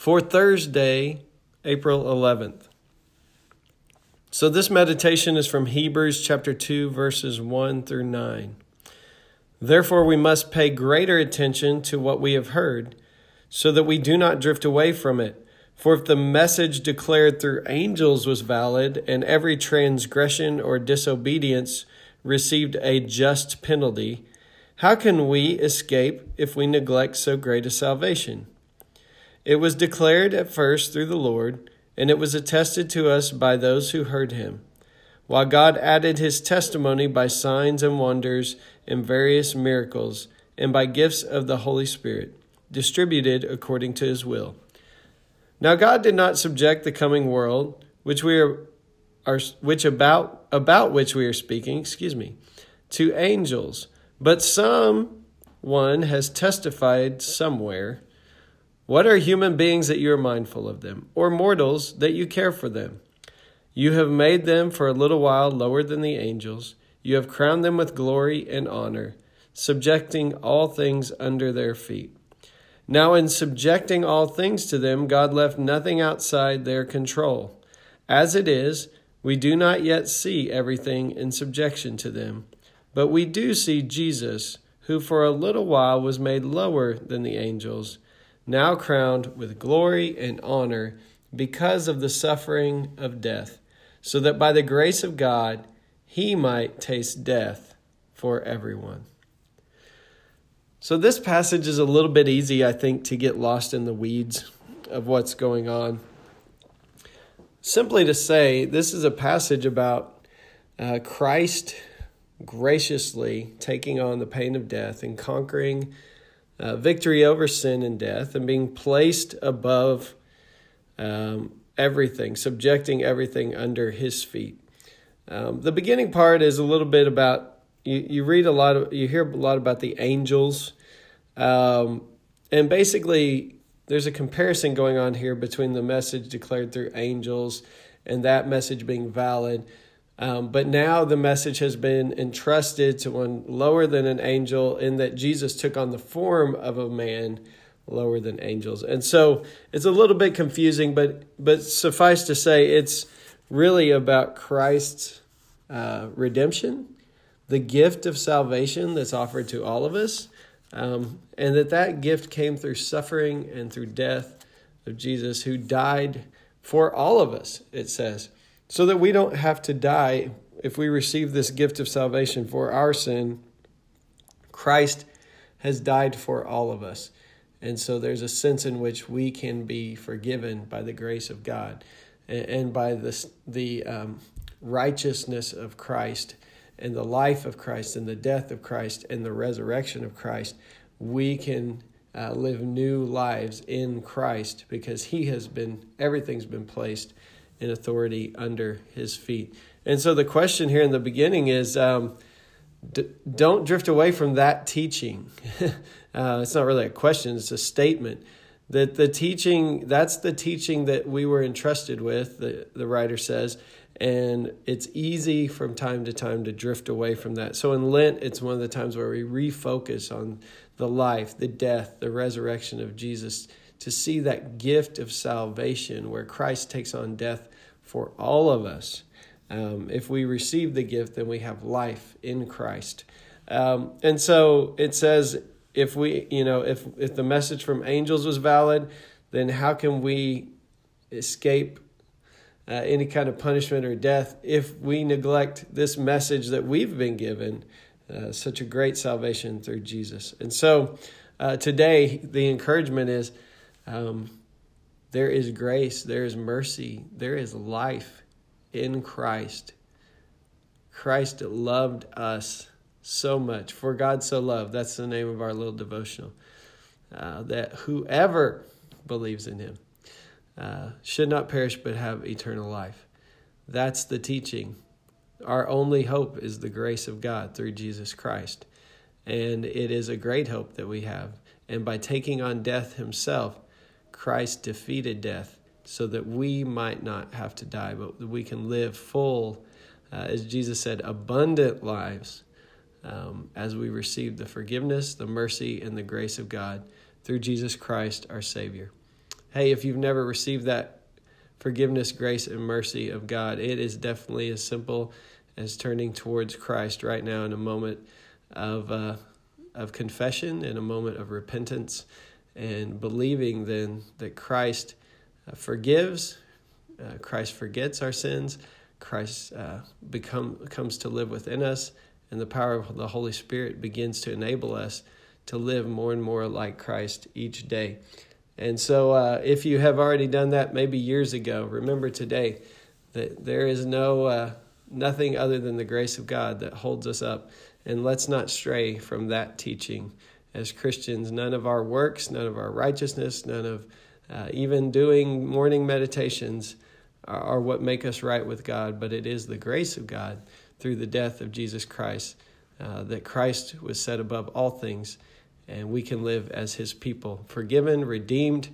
for Thursday, April 11th. So, this meditation is from Hebrews chapter 2, verses 1 through 9. Therefore, we must pay greater attention to what we have heard, so that we do not drift away from it. For if the message declared through angels was valid, and every transgression or disobedience received a just penalty, how can we escape if we neglect so great a salvation? It was declared at first through the Lord, and it was attested to us by those who heard him, while God added his testimony by signs and wonders and various miracles, and by gifts of the Holy Spirit, distributed according to his will. Now God did not subject the coming world, which we are, are which about about which we are speaking, excuse me, to angels but some one has testified somewhere. What are human beings that you are mindful of them, or mortals that you care for them? You have made them for a little while lower than the angels. You have crowned them with glory and honor, subjecting all things under their feet. Now, in subjecting all things to them, God left nothing outside their control. As it is, we do not yet see everything in subjection to them. But we do see Jesus, who for a little while was made lower than the angels, now crowned with glory and honor because of the suffering of death, so that by the grace of God he might taste death for everyone. So, this passage is a little bit easy, I think, to get lost in the weeds of what's going on. Simply to say, this is a passage about uh, Christ graciously taking on the pain of death and conquering uh, victory over sin and death and being placed above um, everything, subjecting everything under his feet. Um, the beginning part is a little bit about you, you read a lot of you hear a lot about the angels um, and basically there's a comparison going on here between the message declared through angels and that message being valid um, but now the message has been entrusted to one lower than an angel, in that Jesus took on the form of a man lower than angels. And so it's a little bit confusing, but but suffice to say, it's really about Christ's uh, redemption, the gift of salvation that's offered to all of us, um, and that that gift came through suffering and through death of Jesus, who died for all of us. It says so that we don't have to die if we receive this gift of salvation for our sin. Christ has died for all of us. And so there's a sense in which we can be forgiven by the grace of God and by the, the um, righteousness of Christ and the life of Christ and the death of Christ and the resurrection of Christ. We can uh, live new lives in Christ because He has been, everything's been placed in authority under his feet. And so the question here in the beginning is um, d- don't drift away from that teaching. uh, it's not really a question, it's a statement. That the teaching, that's the teaching that we were entrusted with, the, the writer says, and it's easy from time to time to drift away from that. So in Lent, it's one of the times where we refocus on the life, the death, the resurrection of Jesus to see that gift of salvation where Christ takes on death for all of us. Um, if we receive the gift, then we have life in Christ. Um, and so it says, if we, you know, if if the message from angels was valid, then how can we escape uh, any kind of punishment or death if we neglect this message that we've been given, uh, such a great salvation through Jesus? And so uh, today, the encouragement is. Um, there is grace, there is mercy, there is life in Christ. Christ loved us so much. For God so loved, that's the name of our little devotional, uh, that whoever believes in him uh, should not perish but have eternal life. That's the teaching. Our only hope is the grace of God through Jesus Christ. And it is a great hope that we have. And by taking on death himself, Christ defeated death so that we might not have to die, but we can live full, uh, as Jesus said, abundant lives um, as we receive the forgiveness, the mercy, and the grace of God through Jesus Christ, our Savior. Hey, if you've never received that forgiveness, grace, and mercy of God, it is definitely as simple as turning towards Christ right now in a moment of, uh, of confession, in a moment of repentance, and believing then that Christ uh, forgives, uh, Christ forgets our sins, Christ uh, become, comes to live within us and the power of the Holy Spirit begins to enable us to live more and more like Christ each day. And so, uh, if you have already done that maybe years ago, remember today that there is no uh, nothing other than the grace of God that holds us up. And let's not stray from that teaching as Christians. None of our works, none of our righteousness, none of uh, even doing morning meditations are, are what make us right with God, but it is the grace of God through the death of Jesus Christ, uh, that Christ was set above all things, and we can live as his people, forgiven, redeemed,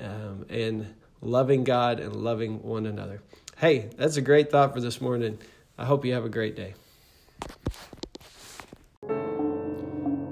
um, and loving God and loving one another. Hey, that's a great thought for this morning. I hope you have a great day.